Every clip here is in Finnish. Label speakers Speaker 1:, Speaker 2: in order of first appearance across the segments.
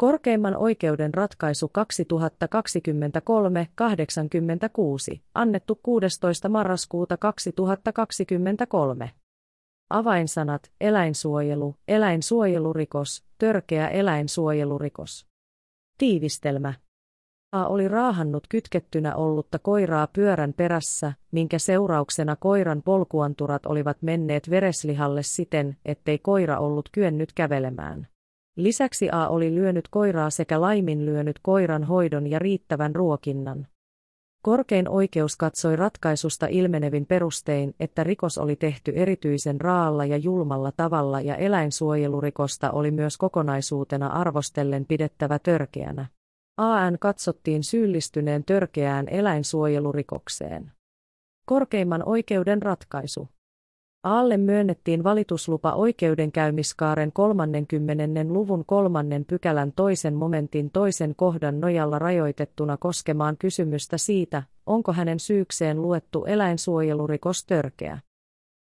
Speaker 1: Korkeimman oikeuden ratkaisu 2023-86, annettu 16. marraskuuta 2023. Avainsanat, eläinsuojelu, eläinsuojelurikos, törkeä eläinsuojelurikos. Tiivistelmä. A oli raahannut kytkettynä ollutta koiraa pyörän perässä, minkä seurauksena koiran polkuanturat olivat menneet vereslihalle siten, ettei koira ollut kyennyt kävelemään. Lisäksi A oli lyönyt koiraa sekä laiminlyönyt koiran hoidon ja riittävän ruokinnan. Korkein oikeus katsoi ratkaisusta ilmenevin perustein, että rikos oli tehty erityisen raalla ja julmalla tavalla ja eläinsuojelurikosta oli myös kokonaisuutena arvostellen pidettävä törkeänä. AN katsottiin syyllistyneen törkeään eläinsuojelurikokseen. Korkeimman oikeuden ratkaisu. Aalle myönnettiin valituslupa oikeudenkäymiskaaren 30. luvun kolmannen pykälän toisen momentin toisen kohdan nojalla rajoitettuna koskemaan kysymystä siitä, onko hänen syykseen luettu eläinsuojelurikos törkeä.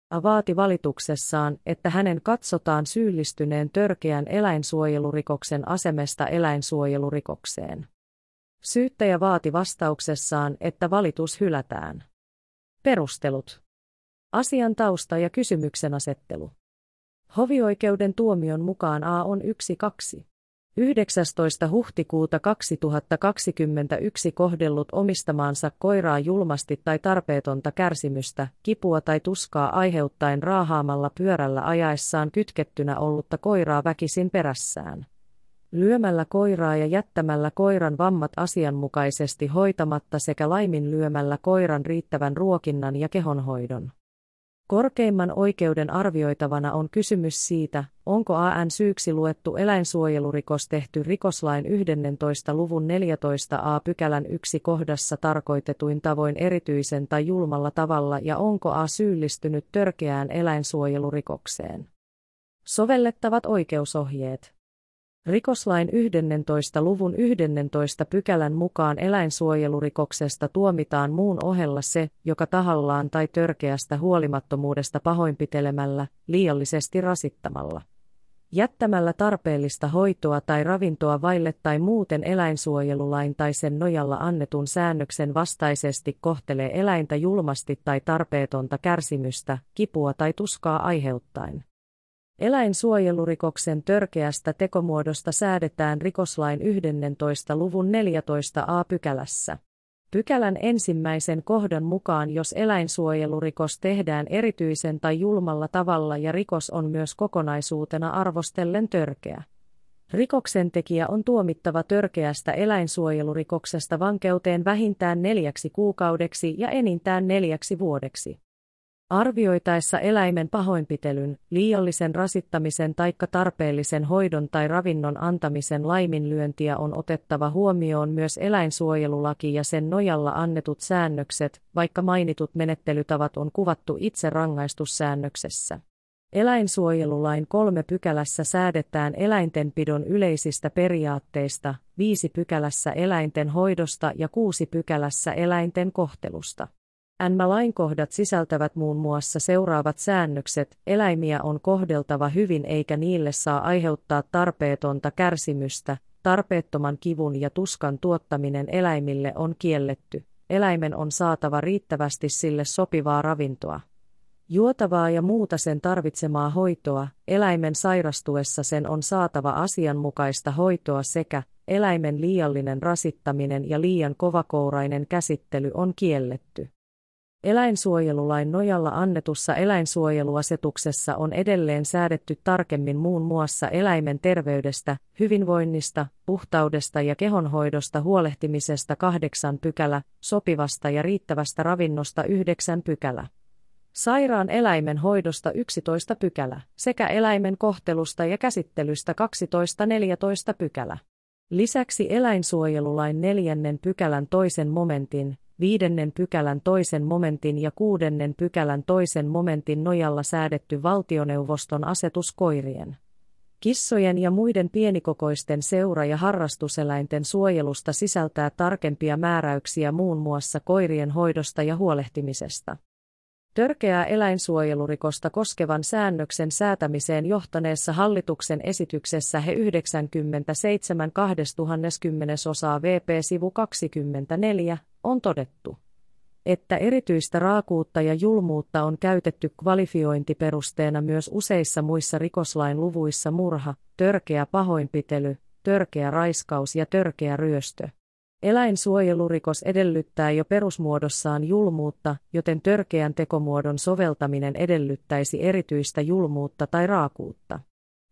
Speaker 1: A vaati valituksessaan, että hänen katsotaan syyllistyneen törkeän eläinsuojelurikoksen asemesta eläinsuojelurikokseen. Syyttäjä vaati vastauksessaan, että valitus hylätään. Perustelut. Asian tausta ja kysymyksen asettelu. Hovioikeuden tuomion mukaan A on 1-2. 19. huhtikuuta 2021 kohdellut omistamaansa koiraa julmasti tai tarpeetonta kärsimystä, kipua tai tuskaa aiheuttaen raahaamalla pyörällä ajaessaan kytkettynä ollutta koiraa väkisin perässään. Lyömällä koiraa ja jättämällä koiran vammat asianmukaisesti hoitamatta sekä laiminlyömällä koiran riittävän ruokinnan ja kehonhoidon. Korkeimman oikeuden arvioitavana on kysymys siitä, onko AN syyksi luettu eläinsuojelurikos tehty rikoslain 11. luvun 14 a pykälän yksi kohdassa tarkoitetuin tavoin erityisen tai julmalla tavalla ja onko A syyllistynyt törkeään eläinsuojelurikokseen. Sovellettavat oikeusohjeet. Rikoslain 11. luvun 11 pykälän mukaan eläinsuojelurikoksesta tuomitaan muun ohella se, joka tahallaan tai törkeästä huolimattomuudesta pahoinpitelemällä, liiallisesti rasittamalla. Jättämällä tarpeellista hoitoa tai ravintoa vaille tai muuten eläinsuojelulain tai sen nojalla annetun säännöksen vastaisesti kohtelee eläintä julmasti tai tarpeetonta kärsimystä, kipua tai tuskaa aiheuttaen. Eläinsuojelurikoksen törkeästä tekomuodosta säädetään rikoslain 11. luvun 14 a pykälässä. Pykälän ensimmäisen kohdan mukaan jos eläinsuojelurikos tehdään erityisen tai julmalla tavalla ja rikos on myös kokonaisuutena arvostellen törkeä. Rikoksen tekijä on tuomittava törkeästä eläinsuojelurikoksesta vankeuteen vähintään neljäksi kuukaudeksi ja enintään neljäksi vuodeksi. Arvioitaessa eläimen pahoinpitelyn, liiallisen rasittamisen taikka tarpeellisen hoidon tai ravinnon antamisen laiminlyöntiä on otettava huomioon myös eläinsuojelulaki ja sen nojalla annetut säännökset, vaikka mainitut menettelytavat on kuvattu itse rangaistussäännöksessä. Eläinsuojelulain kolme pykälässä säädetään eläintenpidon yleisistä periaatteista, viisi pykälässä eläinten hoidosta ja kuusi pykälässä eläinten kohtelusta. NMA-lainkohdat sisältävät muun muassa seuraavat säännökset, eläimiä on kohdeltava hyvin eikä niille saa aiheuttaa tarpeetonta kärsimystä, tarpeettoman kivun ja tuskan tuottaminen eläimille on kielletty, eläimen on saatava riittävästi sille sopivaa ravintoa. Juotavaa ja muuta sen tarvitsemaa hoitoa, eläimen sairastuessa sen on saatava asianmukaista hoitoa sekä, eläimen liiallinen rasittaminen ja liian kovakourainen käsittely on kielletty. Eläinsuojelulain nojalla annetussa eläinsuojeluasetuksessa on edelleen säädetty tarkemmin muun muassa eläimen terveydestä, hyvinvoinnista, puhtaudesta ja kehonhoidosta huolehtimisesta 8 pykälä, sopivasta ja riittävästä ravinnosta 9 pykälä. Sairaan eläimen hoidosta 11 pykälä sekä eläimen kohtelusta ja käsittelystä 12-14 pykälä. Lisäksi eläinsuojelulain neljännen pykälän toisen momentin, viidennen pykälän toisen momentin ja kuudennen pykälän toisen momentin nojalla säädetty valtioneuvoston asetus koirien, kissojen ja muiden pienikokoisten seura- ja harrastuseläinten suojelusta sisältää tarkempia määräyksiä muun muassa koirien hoidosta ja huolehtimisesta. Törkeää eläinsuojelurikosta koskevan säännöksen säätämiseen johtaneessa hallituksen esityksessä he 97 2010 osaa VP sivu 24 on todettu, että erityistä raakuutta ja julmuutta on käytetty kvalifiointiperusteena myös useissa muissa rikoslain luvuissa murha, törkeä pahoinpitely, törkeä raiskaus ja törkeä ryöstö. Eläinsuojelurikos edellyttää jo perusmuodossaan julmuutta, joten törkeän tekomuodon soveltaminen edellyttäisi erityistä julmuutta tai raakuutta.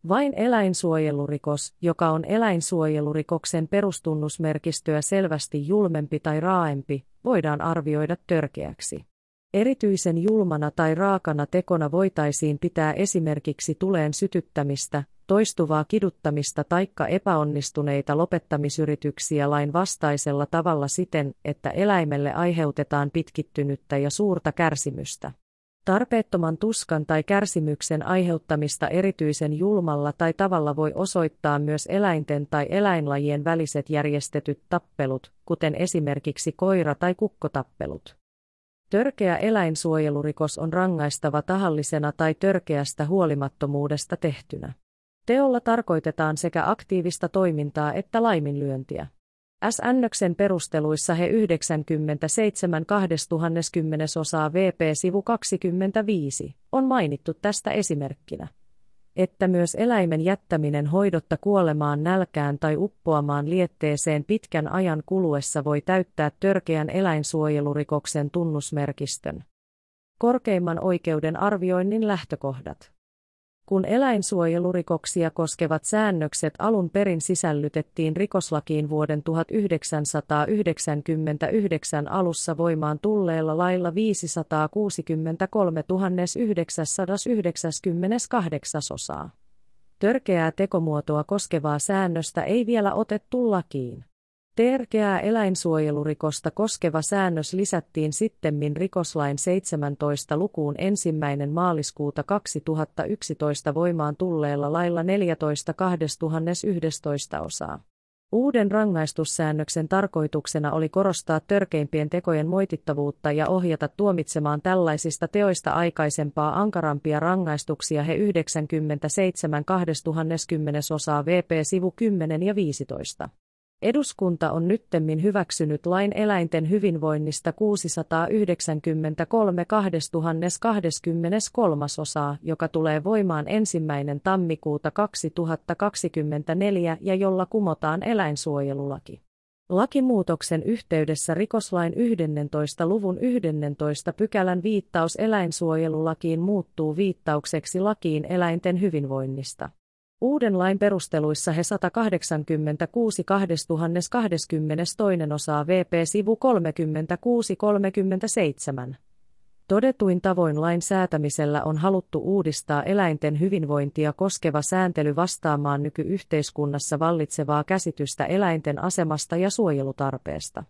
Speaker 1: Vain eläinsuojelurikos, joka on eläinsuojelurikoksen perustunnusmerkistöä selvästi julmempi tai raaempi, voidaan arvioida törkeäksi. Erityisen julmana tai raakana tekona voitaisiin pitää esimerkiksi tuleen sytyttämistä, toistuvaa kiduttamista taikka epäonnistuneita lopettamisyrityksiä lain vastaisella tavalla siten, että eläimelle aiheutetaan pitkittynyttä ja suurta kärsimystä. Tarpeettoman tuskan tai kärsimyksen aiheuttamista erityisen julmalla tai tavalla voi osoittaa myös eläinten tai eläinlajien väliset järjestetyt tappelut, kuten esimerkiksi koira- tai kukkotappelut. Törkeä eläinsuojelurikos on rangaistava tahallisena tai törkeästä huolimattomuudesta tehtynä. Teolla tarkoitetaan sekä aktiivista toimintaa että laiminlyöntiä. S-ännöksen perusteluissa he 97 2010 osaa VP sivu 25 on mainittu tästä esimerkkinä. Että myös eläimen jättäminen hoidotta kuolemaan nälkään tai uppoamaan lietteeseen pitkän ajan kuluessa voi täyttää törkeän eläinsuojelurikoksen tunnusmerkistön. Korkeimman oikeuden arvioinnin lähtökohdat. Kun eläinsuojelurikoksia koskevat säännökset alun perin sisällytettiin rikoslakiin vuoden 1999 alussa voimaan tulleella lailla 563 998 osaa. Törkeää tekomuotoa koskevaa säännöstä ei vielä otettu lakiin. Terkeää eläinsuojelurikosta koskeva säännös lisättiin sittemmin rikoslain 17 lukuun ensimmäinen maaliskuuta 2011 voimaan tulleella lailla 14 2011 osaa. Uuden rangaistussäännöksen tarkoituksena oli korostaa törkeimpien tekojen moitittavuutta ja ohjata tuomitsemaan tällaisista teoista aikaisempaa ankarampia rangaistuksia he 97 2010 osaa VP sivu 10 ja 15. Eduskunta on nyttemmin hyväksynyt lain eläinten hyvinvoinnista 693 2023 osaa, joka tulee voimaan ensimmäinen tammikuuta 2024 ja jolla kumotaan eläinsuojelulaki. Lakimuutoksen yhteydessä rikoslain 11. luvun 11 pykälän viittaus eläinsuojelulakiin muuttuu viittaukseksi lakiin eläinten hyvinvoinnista. Uuden lain perusteluissa he 186 2022 osaa VP sivu 36-37. Todetuin tavoin lain säätämisellä on haluttu uudistaa eläinten hyvinvointia koskeva sääntely vastaamaan nykyyhteiskunnassa vallitsevaa käsitystä eläinten asemasta ja suojelutarpeesta.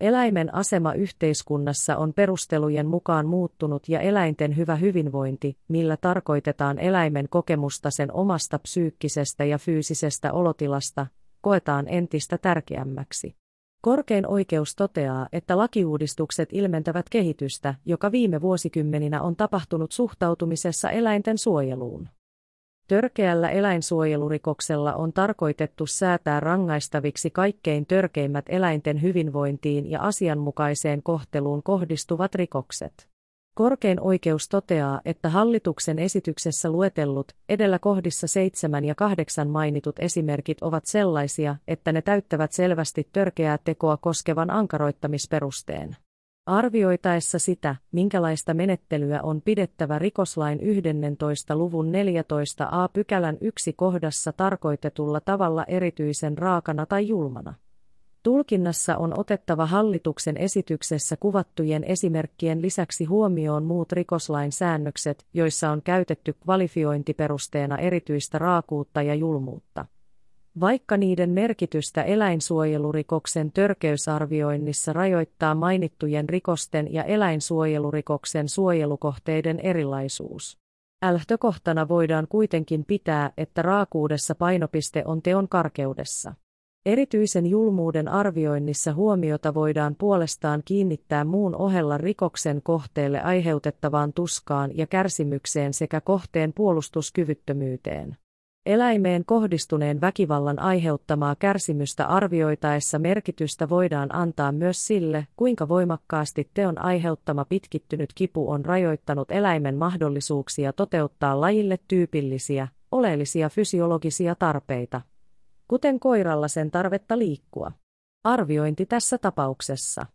Speaker 1: Eläimen asema yhteiskunnassa on perustelujen mukaan muuttunut ja eläinten hyvä hyvinvointi, millä tarkoitetaan eläimen kokemusta sen omasta psyykkisestä ja fyysisestä olotilasta, koetaan entistä tärkeämmäksi. Korkein oikeus toteaa, että lakiuudistukset ilmentävät kehitystä, joka viime vuosikymmeninä on tapahtunut suhtautumisessa eläinten suojeluun. Törkeällä eläinsuojelurikoksella on tarkoitettu säätää rangaistaviksi kaikkein törkeimmät eläinten hyvinvointiin ja asianmukaiseen kohteluun kohdistuvat rikokset. Korkein oikeus toteaa, että hallituksen esityksessä luetellut, edellä kohdissa 7 ja 8 mainitut esimerkit ovat sellaisia, että ne täyttävät selvästi törkeää tekoa koskevan ankaroittamisperusteen. Arvioitaessa sitä, minkälaista menettelyä on pidettävä rikoslain 11. luvun 14 a pykälän yksi kohdassa tarkoitetulla tavalla erityisen raakana tai julmana. Tulkinnassa on otettava hallituksen esityksessä kuvattujen esimerkkien lisäksi huomioon muut rikoslain säännökset, joissa on käytetty kvalifiointiperusteena erityistä raakuutta ja julmuutta. Vaikka niiden merkitystä eläinsuojelurikoksen törkeysarvioinnissa rajoittaa mainittujen rikosten ja eläinsuojelurikoksen suojelukohteiden erilaisuus. Lähtökohtana voidaan kuitenkin pitää, että raakuudessa painopiste on teon karkeudessa. Erityisen julmuuden arvioinnissa huomiota voidaan puolestaan kiinnittää muun ohella rikoksen kohteelle aiheutettavaan tuskaan ja kärsimykseen sekä kohteen puolustuskyvyttömyyteen. Eläimeen kohdistuneen väkivallan aiheuttamaa kärsimystä arvioitaessa merkitystä voidaan antaa myös sille, kuinka voimakkaasti teon aiheuttama pitkittynyt kipu on rajoittanut eläimen mahdollisuuksia toteuttaa lajille tyypillisiä, oleellisia fysiologisia tarpeita, kuten koiralla sen tarvetta liikkua. Arviointi tässä tapauksessa.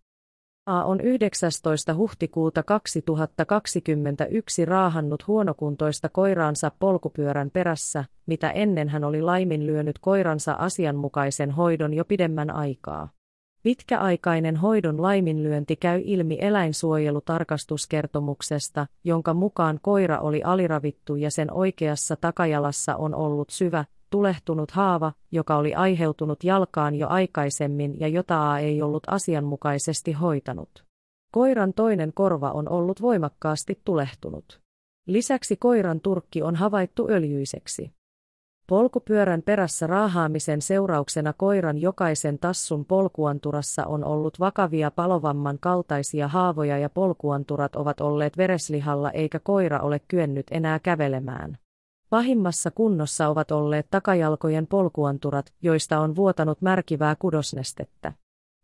Speaker 1: A on 19. huhtikuuta 2021 raahannut huonokuntoista koiraansa polkupyörän perässä, mitä ennen hän oli laiminlyönyt koiransa asianmukaisen hoidon jo pidemmän aikaa. Pitkäaikainen hoidon laiminlyönti käy ilmi eläinsuojelutarkastuskertomuksesta, jonka mukaan koira oli aliravittu ja sen oikeassa takajalassa on ollut syvä, tulehtunut haava, joka oli aiheutunut jalkaan jo aikaisemmin ja jota A ei ollut asianmukaisesti hoitanut. Koiran toinen korva on ollut voimakkaasti tulehtunut. Lisäksi koiran turkki on havaittu öljyiseksi. Polkupyörän perässä raahaamisen seurauksena koiran jokaisen tassun polkuanturassa on ollut vakavia palovamman kaltaisia haavoja ja polkuanturat ovat olleet vereslihalla eikä koira ole kyennyt enää kävelemään. Pahimmassa kunnossa ovat olleet takajalkojen polkuanturat, joista on vuotanut märkivää kudosnestettä.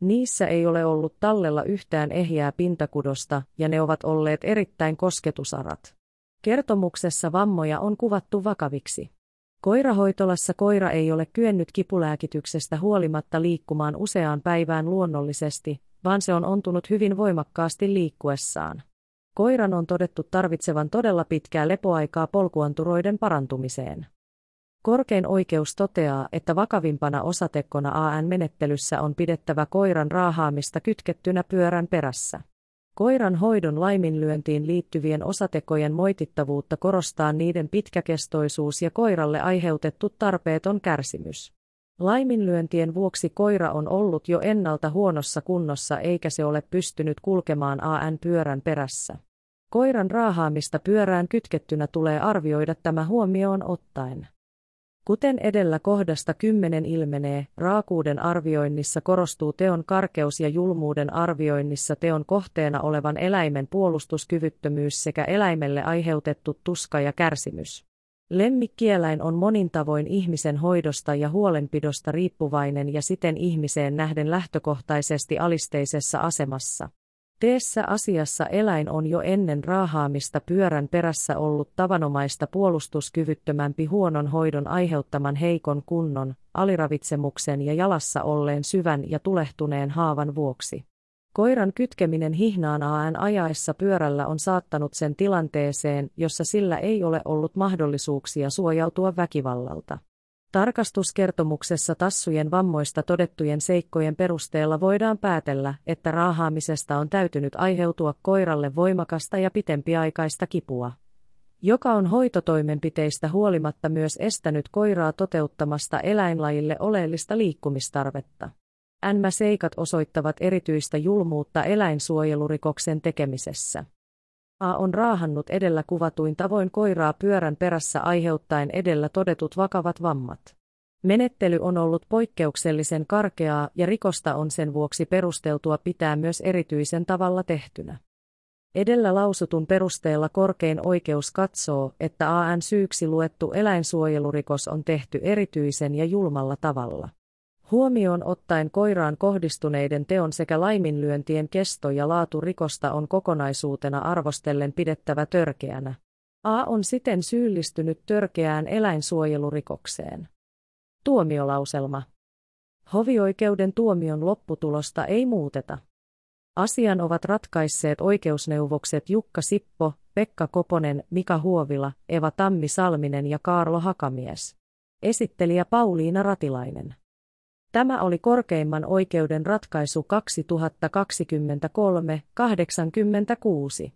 Speaker 1: Niissä ei ole ollut tallella yhtään ehjää pintakudosta, ja ne ovat olleet erittäin kosketusarat. Kertomuksessa vammoja on kuvattu vakaviksi. Koirahoitolassa koira ei ole kyennyt kipulääkityksestä huolimatta liikkumaan useaan päivään luonnollisesti, vaan se on ontunut hyvin voimakkaasti liikkuessaan. Koiran on todettu tarvitsevan todella pitkää lepoaikaa polkuanturoiden parantumiseen. Korkein oikeus toteaa, että vakavimpana osatekkona AN-menettelyssä on pidettävä koiran raahaamista kytkettynä pyörän perässä. Koiran hoidon laiminlyöntiin liittyvien osatekojen moitittavuutta korostaa niiden pitkäkestoisuus ja koiralle aiheutettu tarpeeton kärsimys. Laiminlyöntien vuoksi koira on ollut jo ennalta huonossa kunnossa eikä se ole pystynyt kulkemaan AN-pyörän perässä. Koiran raahaamista pyörään kytkettynä tulee arvioida tämä huomioon ottaen. Kuten edellä kohdasta 10 ilmenee, raakuuden arvioinnissa korostuu teon karkeus ja julmuuden arvioinnissa teon kohteena olevan eläimen puolustuskyvyttömyys sekä eläimelle aiheutettu tuska ja kärsimys. Lemmikkieläin on monin tavoin ihmisen hoidosta ja huolenpidosta riippuvainen ja siten ihmiseen nähden lähtökohtaisesti alisteisessa asemassa. Teessä asiassa eläin on jo ennen raahaamista pyörän perässä ollut tavanomaista puolustuskyvyttömämpi huonon hoidon aiheuttaman heikon kunnon, aliravitsemuksen ja jalassa olleen syvän ja tulehtuneen haavan vuoksi. Koiran kytkeminen hihnaan AN ajaessa pyörällä on saattanut sen tilanteeseen, jossa sillä ei ole ollut mahdollisuuksia suojautua väkivallalta. Tarkastuskertomuksessa tassujen vammoista todettujen seikkojen perusteella voidaan päätellä, että raahaamisesta on täytynyt aiheutua koiralle voimakasta ja pitempiaikaista kipua, joka on hoitotoimenpiteistä huolimatta myös estänyt koiraa toteuttamasta eläinlajille oleellista liikkumistarvetta. NMä-seikat osoittavat erityistä julmuutta eläinsuojelurikoksen tekemisessä. A on raahannut edellä kuvatuin tavoin koiraa pyörän perässä aiheuttaen edellä todetut vakavat vammat. Menettely on ollut poikkeuksellisen karkeaa ja rikosta on sen vuoksi perusteltua pitää myös erityisen tavalla tehtynä. Edellä lausutun perusteella korkein oikeus katsoo, että AN syyksi luettu eläinsuojelurikos on tehty erityisen ja julmalla tavalla. Huomioon ottaen koiraan kohdistuneiden teon sekä laiminlyöntien kesto ja laatu rikosta on kokonaisuutena arvostellen pidettävä törkeänä. A on siten syyllistynyt törkeään eläinsuojelurikokseen. Tuomiolauselma. Hovioikeuden tuomion lopputulosta ei muuteta. Asian ovat ratkaisseet oikeusneuvokset Jukka Sippo, Pekka Koponen, Mika Huovila, Eva Tammi Salminen ja Kaarlo Hakamies. Esittelijä Pauliina Ratilainen. Tämä oli korkeimman oikeuden ratkaisu 2023-86.